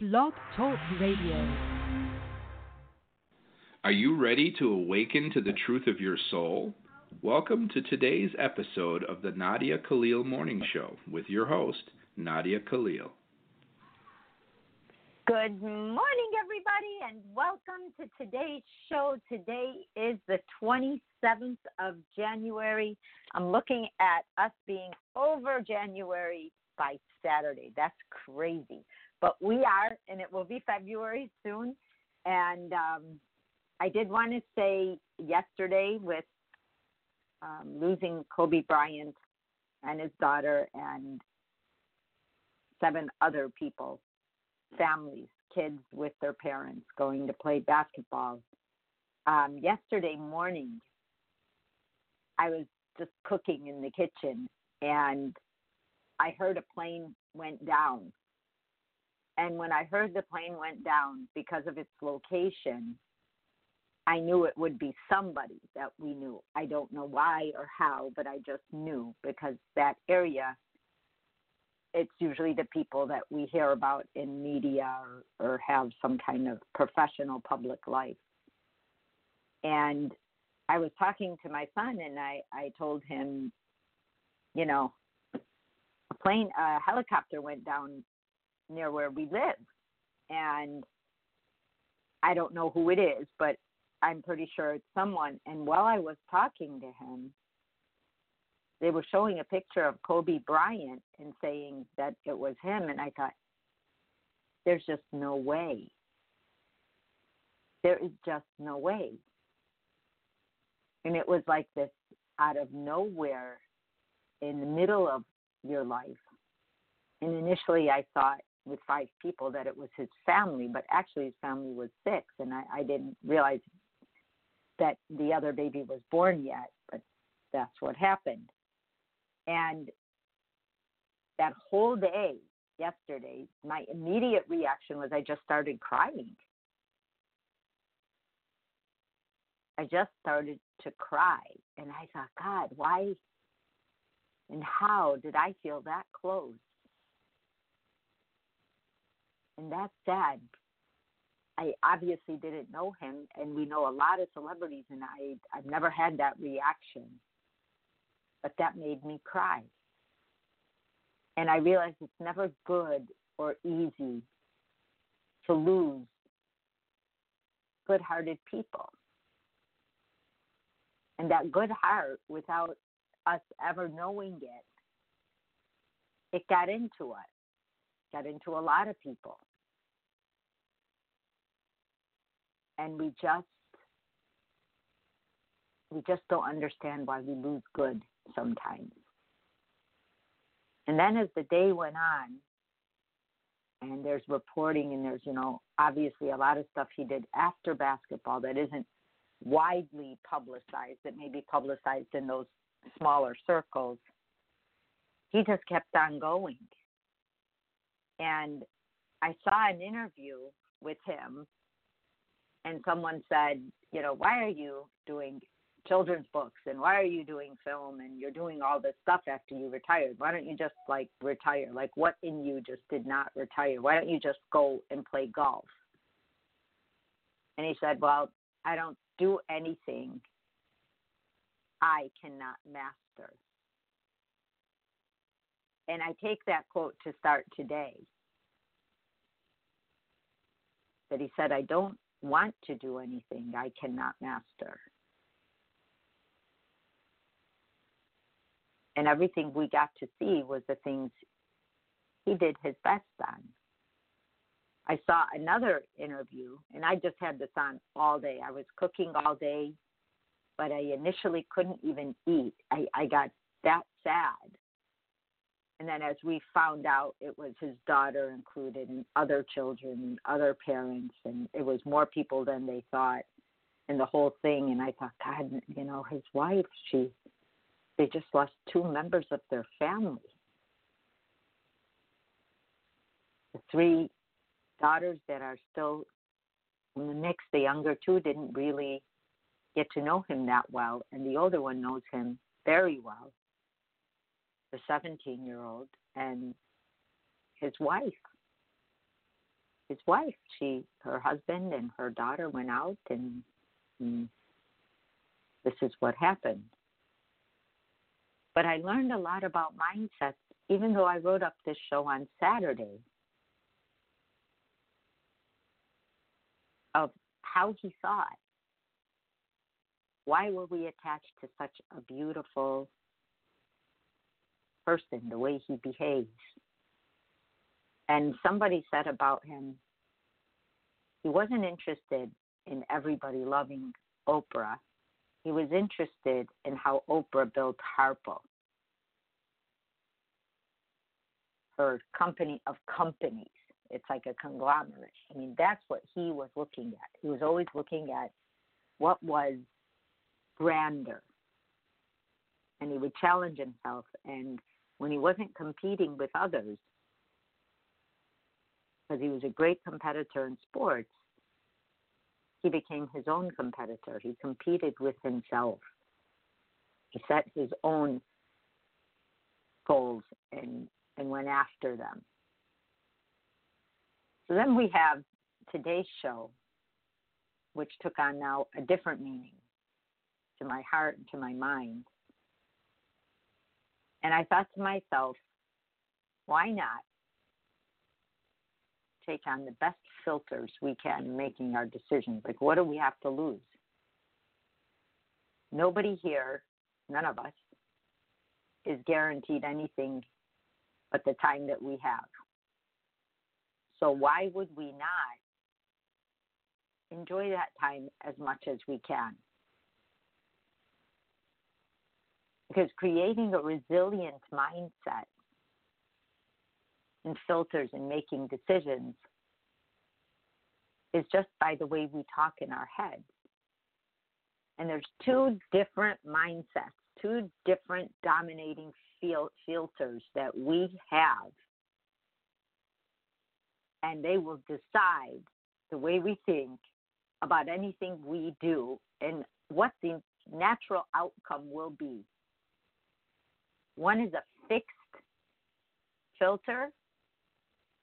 Blog Talk Radio. Are you ready to awaken to the truth of your soul? Welcome to today's episode of the Nadia Khalil Morning Show with your host, Nadia Khalil. Good morning, everybody, and welcome to today's show. Today is the 27th of January. I'm looking at us being over January by Saturday. That's crazy. But we are, and it will be February soon. And um, I did want to say yesterday with um, losing Kobe Bryant and his daughter and seven other people, families, kids with their parents going to play basketball. Um, yesterday morning, I was just cooking in the kitchen and I heard a plane went down. And when I heard the plane went down because of its location, I knew it would be somebody that we knew. I don't know why or how, but I just knew because that area, it's usually the people that we hear about in media or, or have some kind of professional public life. And I was talking to my son and I, I told him, you know, a plane, a helicopter went down near where we live. And I don't know who it is, but I'm pretty sure it's someone. And while I was talking to him, they were showing a picture of Kobe Bryant and saying that it was him. And I thought, there's just no way. There is just no way. And it was like this out of nowhere in the middle of your life. And initially I thought with five people that it was his family, but actually his family was six. And I, I didn't realize that the other baby was born yet, but that's what happened. And that whole day yesterday, my immediate reaction was I just started crying. I just started to cry. And I thought, God, why and how did I feel that close? And that's sad I obviously didn't know him, and we know a lot of celebrities, and I I've never had that reaction, but that made me cry. And I realized it's never good or easy to lose good-hearted people, and that good heart, without us ever knowing it, it got into us, got into a lot of people and we just we just don't understand why we lose good sometimes. And then as the day went on, and there's reporting and there's, you know, obviously a lot of stuff he did after basketball that isn't widely publicized, that may be publicized in those smaller circles. He just kept on going. And I saw an interview with him and someone said, you know, why are you doing children's books and why are you doing film and you're doing all this stuff after you retired? Why don't you just like retire? Like what in you just did not retire? Why don't you just go and play golf? And he said, Well, I don't do anything I cannot master. And I take that quote to start today. That he said, I don't want to do anything I cannot master. And everything we got to see was the things he did his best on. I saw another interview, and I just had this on all day. I was cooking all day, but I initially couldn't even eat. I, I got that sad and then as we found out, it was his daughter included, and other children, and other parents, and it was more people than they thought, and the whole thing. And I thought, God, you know, his wife, she, they just lost two members of their family. The three daughters that are still in the mix, the younger two didn't really get to know him that well, and the older one knows him very well the 17 year old, and his wife. his wife. She, her husband, and her daughter went out, and, and this is what happened. But I learned a lot about mindsets, even though I wrote up this show on Saturday of how he thought. Why were we attached to such a beautiful person, the way he behaves? And somebody said about him, he wasn't interested in everybody loving Oprah. He was interested in how Oprah built Harpo, her company of companies. It's like a conglomerate. I mean, that's what he was looking at. He was always looking at what was grander. And he would challenge himself. And when he wasn't competing with others, because he was a great competitor in sports, he became his own competitor. He competed with himself. He set his own goals and, and went after them. So then we have today's show, which took on now a different meaning to my heart and to my mind. And I thought to myself, why not take on the best filters we can in making our decisions? Like, what do we have to lose? Nobody here, none of us, is guaranteed anything but the time that we have. So, why would we not enjoy that time as much as we can? Because creating a resilient mindset and filters in making decisions is just by the way we talk in our heads. And there's two different mindsets, two different dominating fil- filters that we have. And they will decide the way we think about anything we do and what the natural outcome will be. One is a fixed filter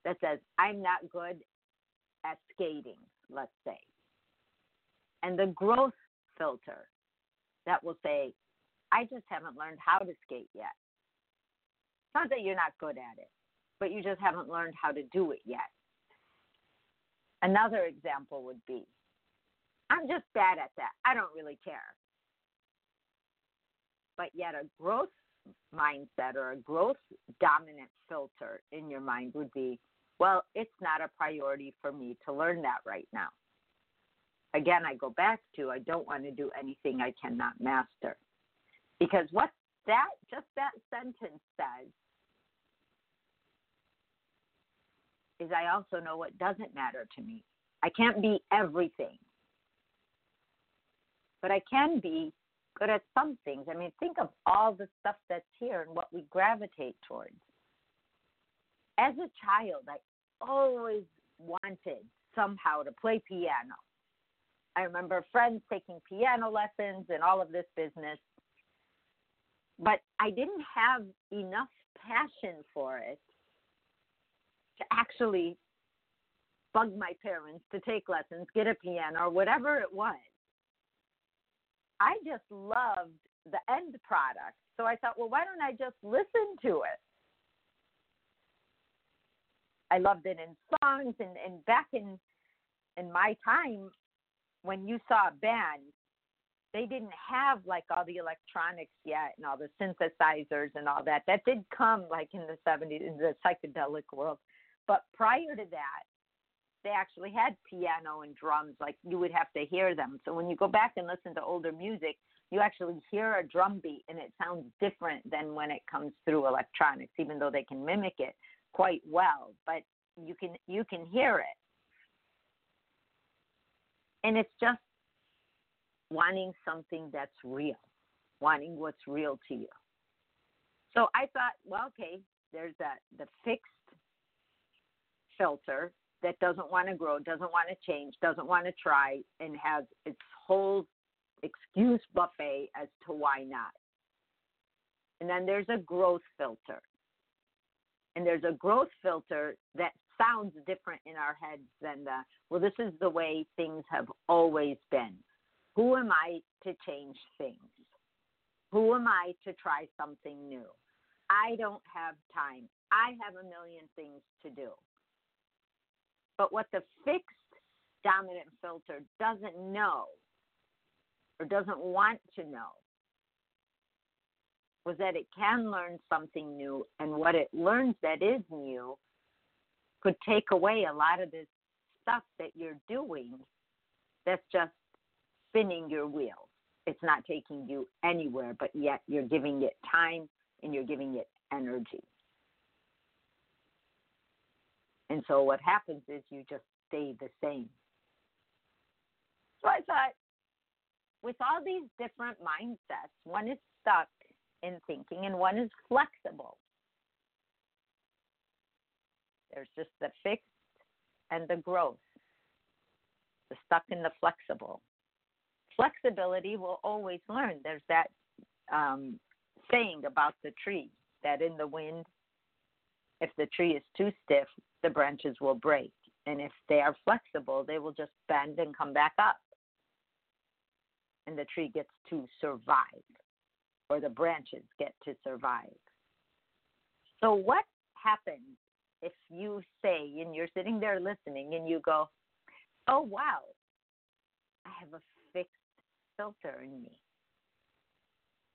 that says, I'm not good at skating, let's say. And the growth filter that will say, I just haven't learned how to skate yet. Not that you're not good at it, but you just haven't learned how to do it yet. Another example would be, I'm just bad at that. I don't really care. But yet, a growth mindset or a growth dominant filter in your mind would be, well, it's not a priority for me to learn that right now. Again, I go back to I don't want to do anything I cannot master. Because what that, just that sentence says, is I also know what doesn't matter to me. I can't be everything, but I can be good at some things. I mean, think of all the stuff that's here and what we gravitate towards as a child, I always wanted somehow to play piano. I remember friends taking piano lessons and all of this business, but I didn't have enough passion for it to actually bug my parents to take lessons, get a piano, or whatever it was. I just loved the end product. So I thought, well, why don't I just listen to it? I loved it in songs and, and back in in my time when you saw a band, they didn't have like all the electronics yet and all the synthesizers and all that. That did come like in the 70s in the psychedelic world. But prior to that, they actually had piano and drums. Like you would have to hear them. So when you go back and listen to older music, you actually hear a drum beat and it sounds different than when it comes through electronics, even though they can mimic it quite well, but you can you can hear it. And it's just wanting something that's real, wanting what's real to you. So I thought, well, okay, there's that the fixed filter that doesn't want to grow, doesn't want to change, doesn't want to try, and has its whole excuse buffet as to why not. And then there's a growth filter and there's a growth filter that sounds different in our heads than the, well, this is the way things have always been. Who am I to change things? Who am I to try something new? I don't have time. I have a million things to do. But what the fixed dominant filter doesn't know or doesn't want to know was that it can learn something new, and what it learns that is new could take away a lot of this stuff that you're doing that's just spinning your wheels. It's not taking you anywhere, but yet you're giving it time and you're giving it energy. And so what happens is you just stay the same. So I thought, with all these different mindsets, one is stuck in thinking and one is flexible. There's just the fixed and the growth, the stuck and the flexible. Flexibility will always learn. There's that um, saying about the tree that in the wind, if the tree is too stiff, the branches will break. And if they are flexible, they will just bend and come back up. And the tree gets to survive, or the branches get to survive. So, what happens if you say, and you're sitting there listening, and you go, Oh, wow, I have a fixed filter in me.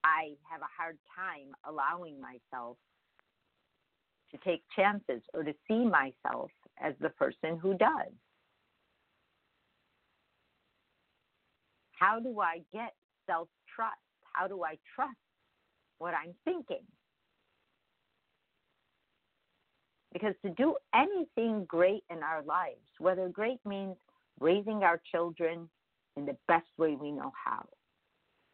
I have a hard time allowing myself to take chances or to see myself as the person who does. How do I get self trust? How do I trust what I'm thinking? Because to do anything great in our lives, whether great means raising our children in the best way we know how,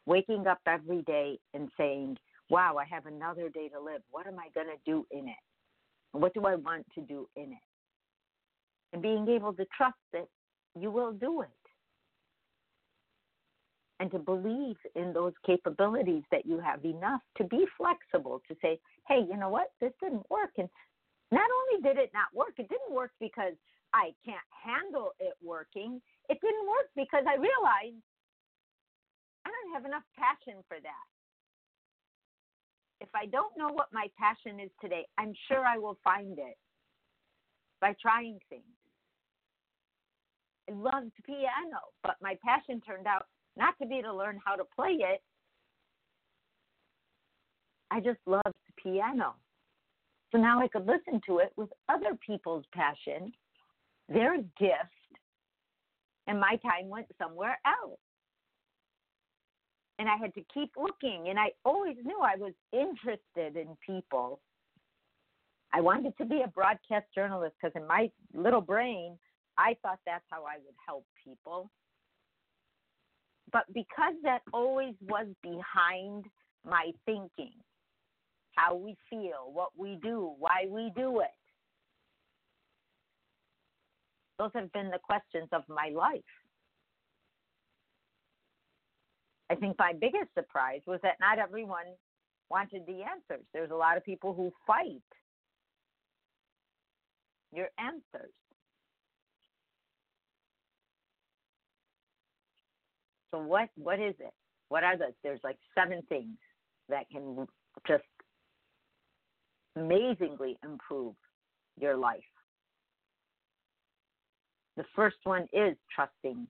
waking up every day and saying, Wow, I have another day to live. What am I going to do in it? What do I want to do in it? And being able to trust that you will do it. And to believe in those capabilities that you have enough to be flexible, to say, hey, you know what? This didn't work. And not only did it not work, it didn't work because I can't handle it working. It didn't work because I realized I don't have enough passion for that. If I don't know what my passion is today, I'm sure I will find it by trying things. I loved piano, but my passion turned out not to be to learn how to play it. I just loved piano. So now I could listen to it with other people's passion, their gift, and my time went somewhere else and I had to keep looking. And I always knew I was interested in people. I wanted to be a broadcast journalist because in my little brain, I thought that's how I would help people. But because that always was behind my thinking, how we feel, what we do, why we do it, those have been the questions of my life. I think my biggest surprise was that not everyone wanted the answers. There's a lot of people who fight your answers. So what what is it? What are those? There's like seven things that can just amazingly improve your life. The first one is trusting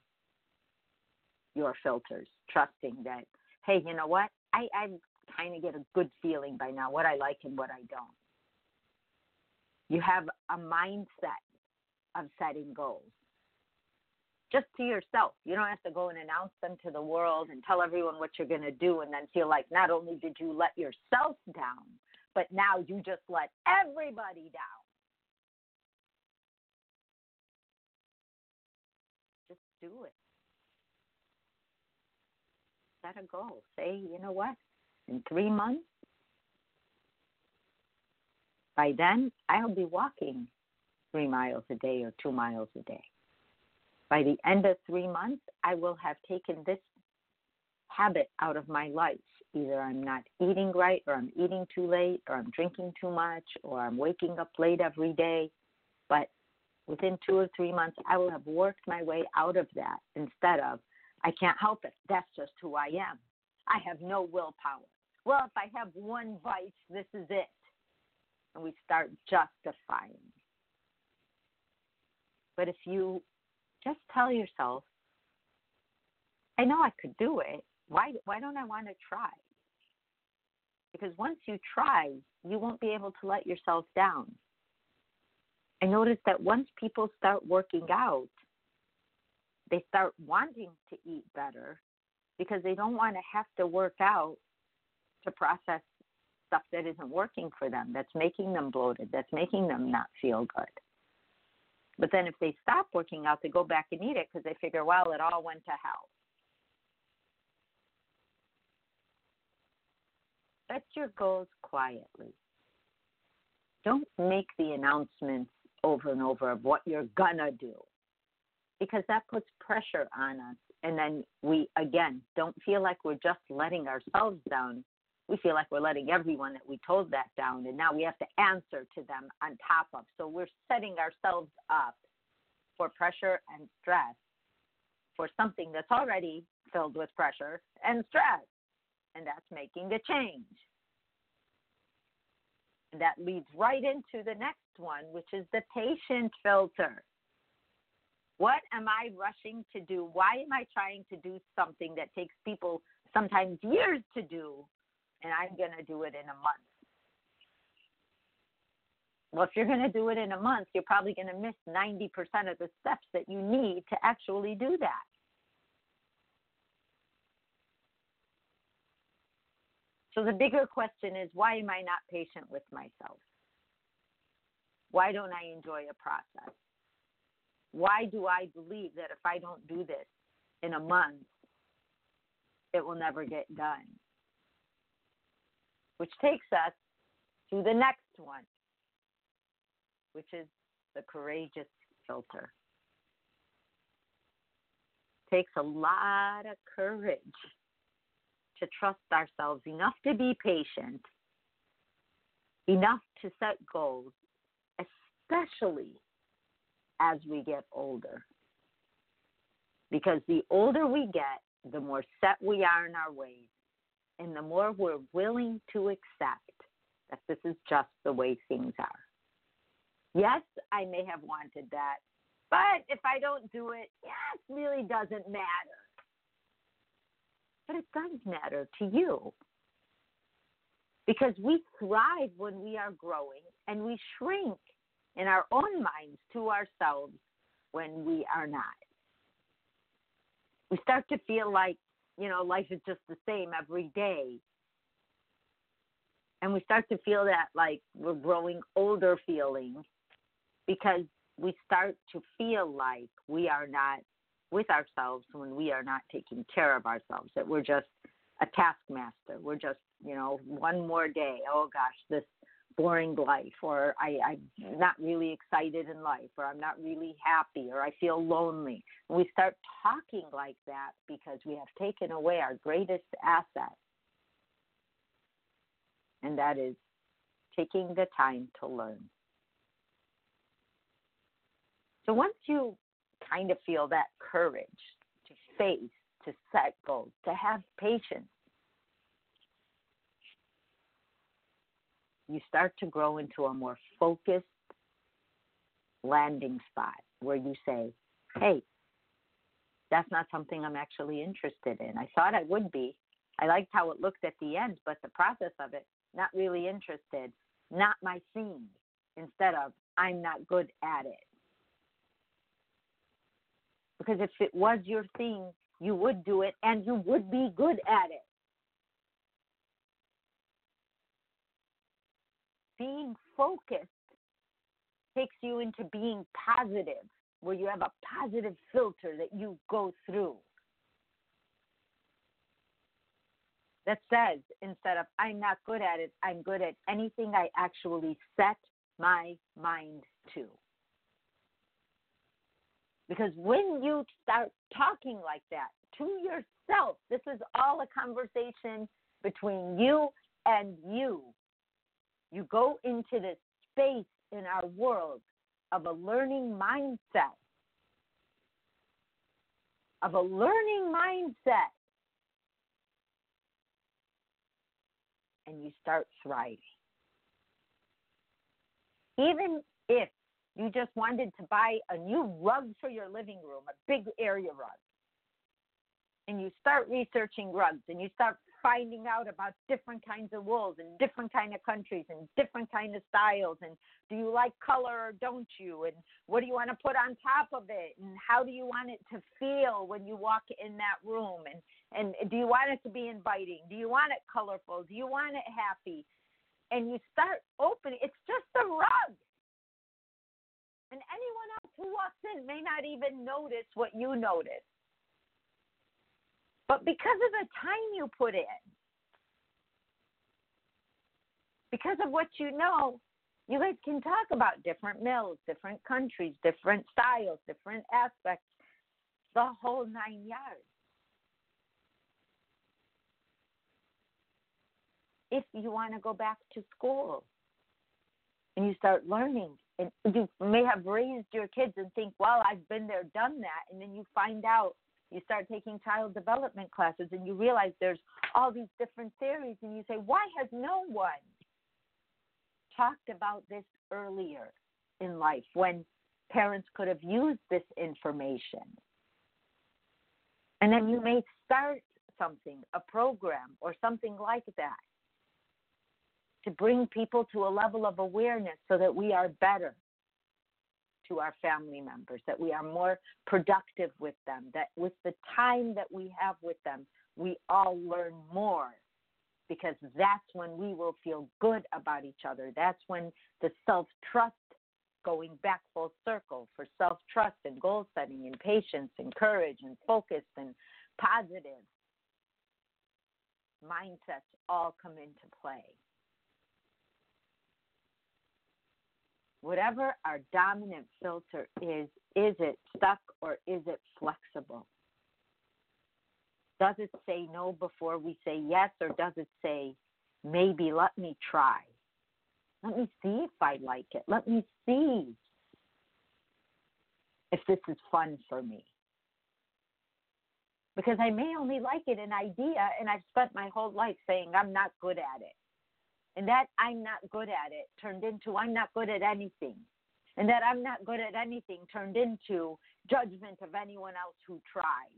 your filters, trusting that, hey, you know what? I, I kind of get a good feeling by now what I like and what I don't. You have a mindset of setting goals just to yourself. You don't have to go and announce them to the world and tell everyone what you're going to do and then feel like not only did you let yourself down, but now you just let everybody down. Just do it set a goal. Say, you know what? In three months, by then, I'll be walking three miles a day or two miles a day. By the end of three months, I will have taken this habit out of my life. Either I'm not eating right, or I'm eating too late, or I'm drinking too much, or I'm waking up late every day. But within two or three months, I will have worked my way out of that instead of, I can't help it. That's just who I am. I have no willpower. Well, if I have one vice, this is it. And we start justifying. But if you just tell yourself, I know I could do it. Why, why don't I want to try? Because once you try, you won't be able to let yourself down. I noticed that once people start working out, they start wanting to eat better because they don't want to have to work out to process stuff that isn't working for them, that's making them bloated, that's making them not feel good. But then if they stop working out, they go back and eat it because they figure, well, it all went to hell. Set your goals quietly. Don't make the announcements over and over of what you're gonna do because that puts pressure on us. And then we, again, don't feel like we're just letting ourselves down. We feel like we're letting everyone that we told that down. And now we have to answer to them on top of. So we're setting ourselves up for pressure and stress for something that's already filled with pressure and stress. And that's making a change. And that leads right into the next one, which is the patient filter. What am I rushing to do? Why am I trying to do something that takes people sometimes years to do, and I'm going to do it in a month? Well, if you're going to do it in a month, you're probably going to miss 90% of the steps that you need to actually do that. So the bigger question is why am I not patient with myself? Why don't I enjoy a process? Why do I believe that if I don't do this in a month, it will never get done? Which takes us to the next one, which is the courageous filter. Takes a lot of courage to trust ourselves enough to be patient, enough to set goals, especially as we get older. Because the older we get, the more set we are in our ways, and the more we're willing to accept that this is just the way things are. Yes, I may have wanted that, but if I don't do it, yeah, it really doesn't matter. But it does matter to you. Because we thrive when we are growing and we shrink in our own minds to ourselves when we are not. We start to feel like, you know, life is just the same every day. And we start to feel that like we're growing older feeling because we start to feel like we are not with ourselves when we are not taking care of ourselves, that we're just a taskmaster. We're just, you know, one more day. Oh gosh, this boring life or I, I'm not really excited in life or I'm not really happy or I feel lonely. We start talking like that because we have taken away our greatest asset. And that is taking the time to learn. So once you kind of feel that courage to face, to set goals, to have patience, you start to grow into a more focused landing spot where you say, hey, that's not something I'm actually interested in. I thought I would be. I liked how it looked at the end, but the process of it, not really interested, not my thing, instead of I'm not good at it. Because if it was your thing, you would do it and you would be good at it. Being focused takes you into being positive, where you have a positive filter that you go through. That says, instead of I'm not good at it, I'm good at anything I actually set my mind to. Because when you start talking like that to yourself, this is all a conversation between you and you you go into this space in our world of a learning mindset. Of a learning mindset. And you start thriving. Even if you just wanted to buy a new rug for your living room, a big area rug, and you start researching rugs and you start finding out about different kinds of wools and different kind of countries and different kind of styles and do you like color or don't you? And what do you want to put on top of it? And how do you want it to feel when you walk in that room? And and do you want it to be inviting? Do you want it colorful? Do you want it happy? And you start opening it's just a rug. And anyone else who walks in may not even notice what you notice but because of the time you put in, because of what you know, you guys can talk about different mills, different countries, different styles, different aspects, the whole nine yards. If you want to go back to school and you start learning, and you may have raised your kids and think, well, I've been there, done that, and then you find out you start taking child development classes and you realize there's all these different theories and you say why has no one talked about this earlier in life when parents could have used this information? And then you may start something a program or something like that to bring people to a level of awareness so that we are better to our family members, that we are more productive with them, that with the time that we have with them, we all learn more because that's when we will feel good about each other. That's when the self trust going back full circle for self trust and goal setting and patience and courage and focus and positive mindsets all come into play. Whatever our dominant filter is, is it stuck or is it flexible? Does it say no before we say yes, or does it say maybe let me try? Let me see if I like it. Let me see if this is fun for me. Because I may only like it an idea, and I've spent my whole life saying I'm not good at it. And that I'm not good at it turned into I'm not good at anything. And that I'm not good at anything turned into judgment of anyone else who tried.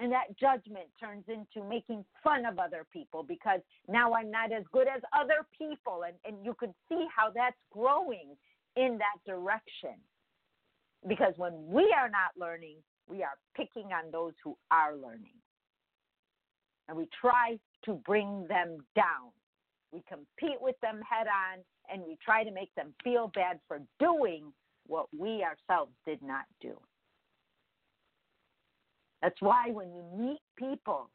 And that judgment turns into making fun of other people because now I'm not as good as other people. And, and you could see how that's growing in that direction. Because when we are not learning, we are picking on those who are learning. And we try to bring them down we compete with them head on, and we try to make them feel bad for doing what we ourselves did not do. That's why when you meet people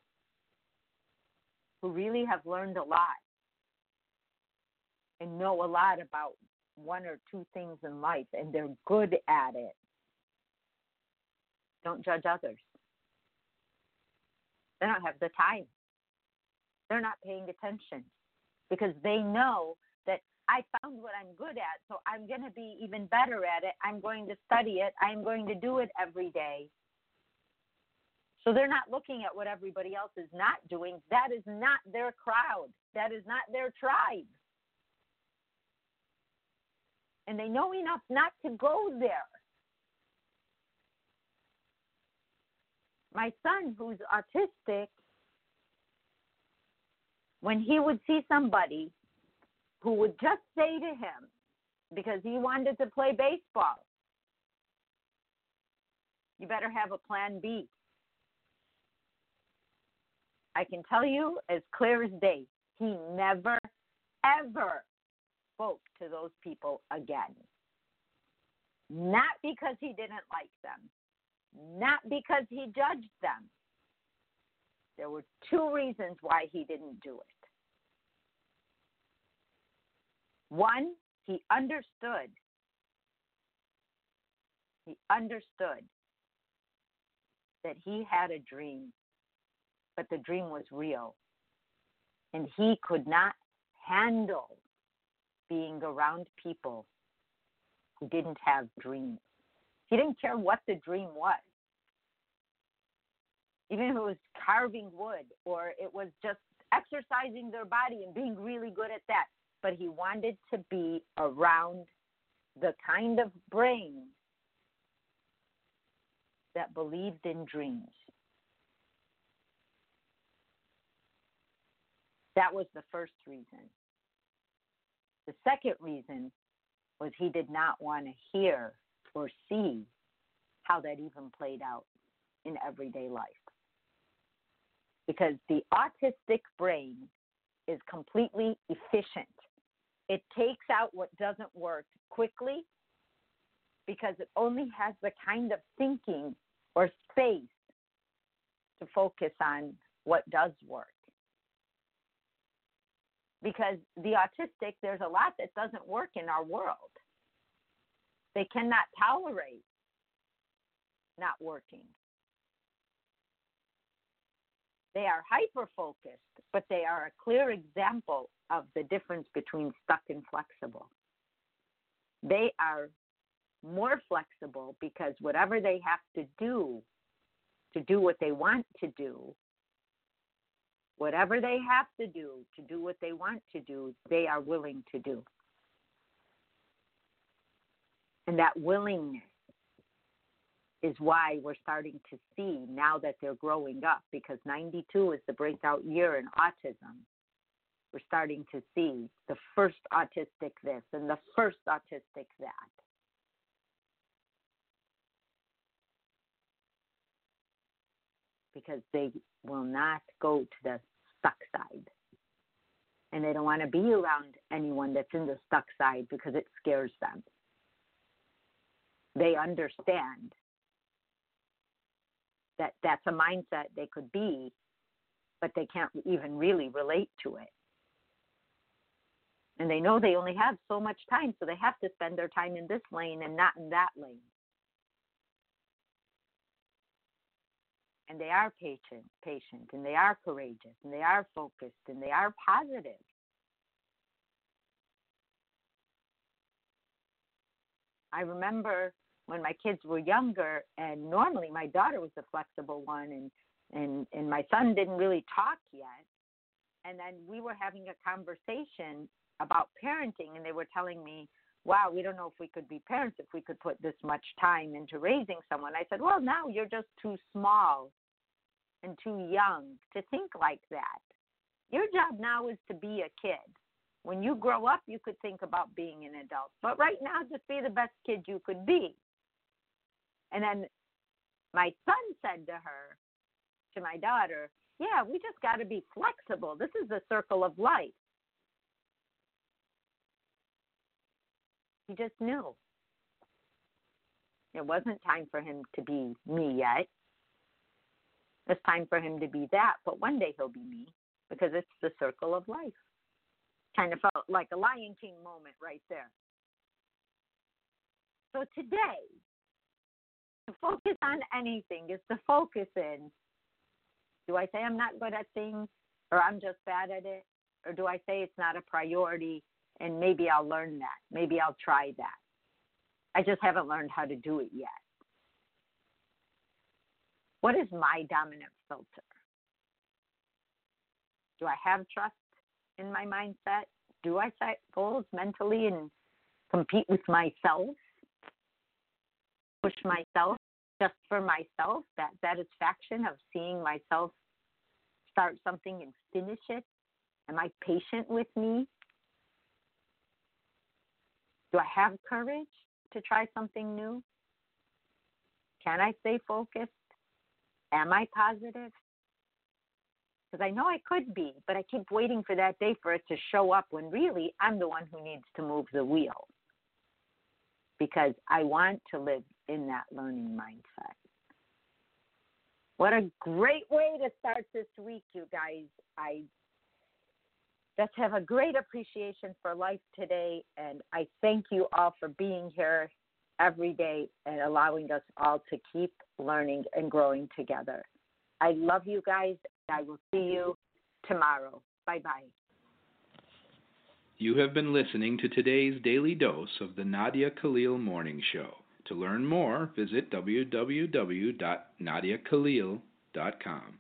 who really have learned a lot and know a lot about one or two things in life and they're good at it, don't judge others. They don't have the time. They're not paying attention because they know that I found what I'm good at, so I'm going to be even better at it. I'm going to study it. I'm going to do it every day. So they're not looking at what everybody else is not doing. That is not their crowd, that is not their tribe. And they know enough not to go there. My son, who's autistic, when he would see somebody who would just say to him, because he wanted to play baseball, you better have a plan B. I can tell you as clear as day, he never, ever spoke to those people again. Not because he didn't like them, not because he judged them, there were two reasons why he didn't do it. One, he understood. He understood that he had a dream, but the dream was real. And he could not handle being around people who didn't have dreams. He didn't care what the dream was. Even if it was carving wood or it was just exercising their body and being really good at that. But he wanted to be around the kind of brain that believed in dreams. That was the first reason. The second reason was he did not want to hear or see how that even played out in everyday life. Because the autistic brain is completely efficient. It takes out what doesn't work quickly because it only has the kind of thinking or space to focus on what does work. Because the autistic, there's a lot that doesn't work in our world. They cannot tolerate not working. They are hyper focused, but they are a clear example of the difference between stuck and flexible. They are more flexible because whatever they have to do to do what they want to do, whatever they have to do to do what they want to do, they are willing to do. And that willingness is why we're starting to see now that they're growing up because 92 is the breakout year in autism. We're starting to see the first autistic this and the first autistic that. Because they will not go to the stuck side. And they don't want to be around anyone that's in the stuck side because it scares them. They understand that that's a mindset they could be, but they can't even really relate to it. And they know they only have so much time, so they have to spend their time in this lane and not in that lane. And they are patient, patient, and they are courageous, and they are focused, and they are positive. I remember when my kids were younger and normally my daughter was the flexible one and and and my son didn't really talk yet. And then we were having a conversation about parenting and they were telling me wow we don't know if we could be parents if we could put this much time into raising someone. I said well now you're just too small and too young to think like that. Your job now is to be a kid. When you grow up you could think about being an adult but right now just be the best kid you could be and then my son said to her, to my daughter, Yeah, we just got to be flexible. This is the circle of life. He just knew. It wasn't time for him to be me yet. It's time for him to be that, but one day he'll be me because it's the circle of life. Kind of felt like a Lion King moment right there. So today, to focus on anything is to focus in do I say I'm not good at things or I'm just bad at it? Or do I say it's not a priority and maybe I'll learn that? Maybe I'll try that. I just haven't learned how to do it yet. What is my dominant filter? Do I have trust in my mindset? Do I set goals mentally and compete with myself? push myself just for myself, that satisfaction of seeing myself start something and finish it? Am I patient with me? Do I have courage to try something new? Can I stay focused? Am I positive? Because I know I could be, but I keep waiting for that day for it to show up when really I'm the one who needs to move the wheel because I want to live in that learning mindset. What a great way to start this week, you guys. I just have a great appreciation for life today, and I thank you all for being here every day and allowing us all to keep learning and growing together. I love you guys. I will see you tomorrow. Bye bye. You have been listening to today's daily dose of the Nadia Khalil Morning Show. To learn more, visit www.nadiakhalil.com.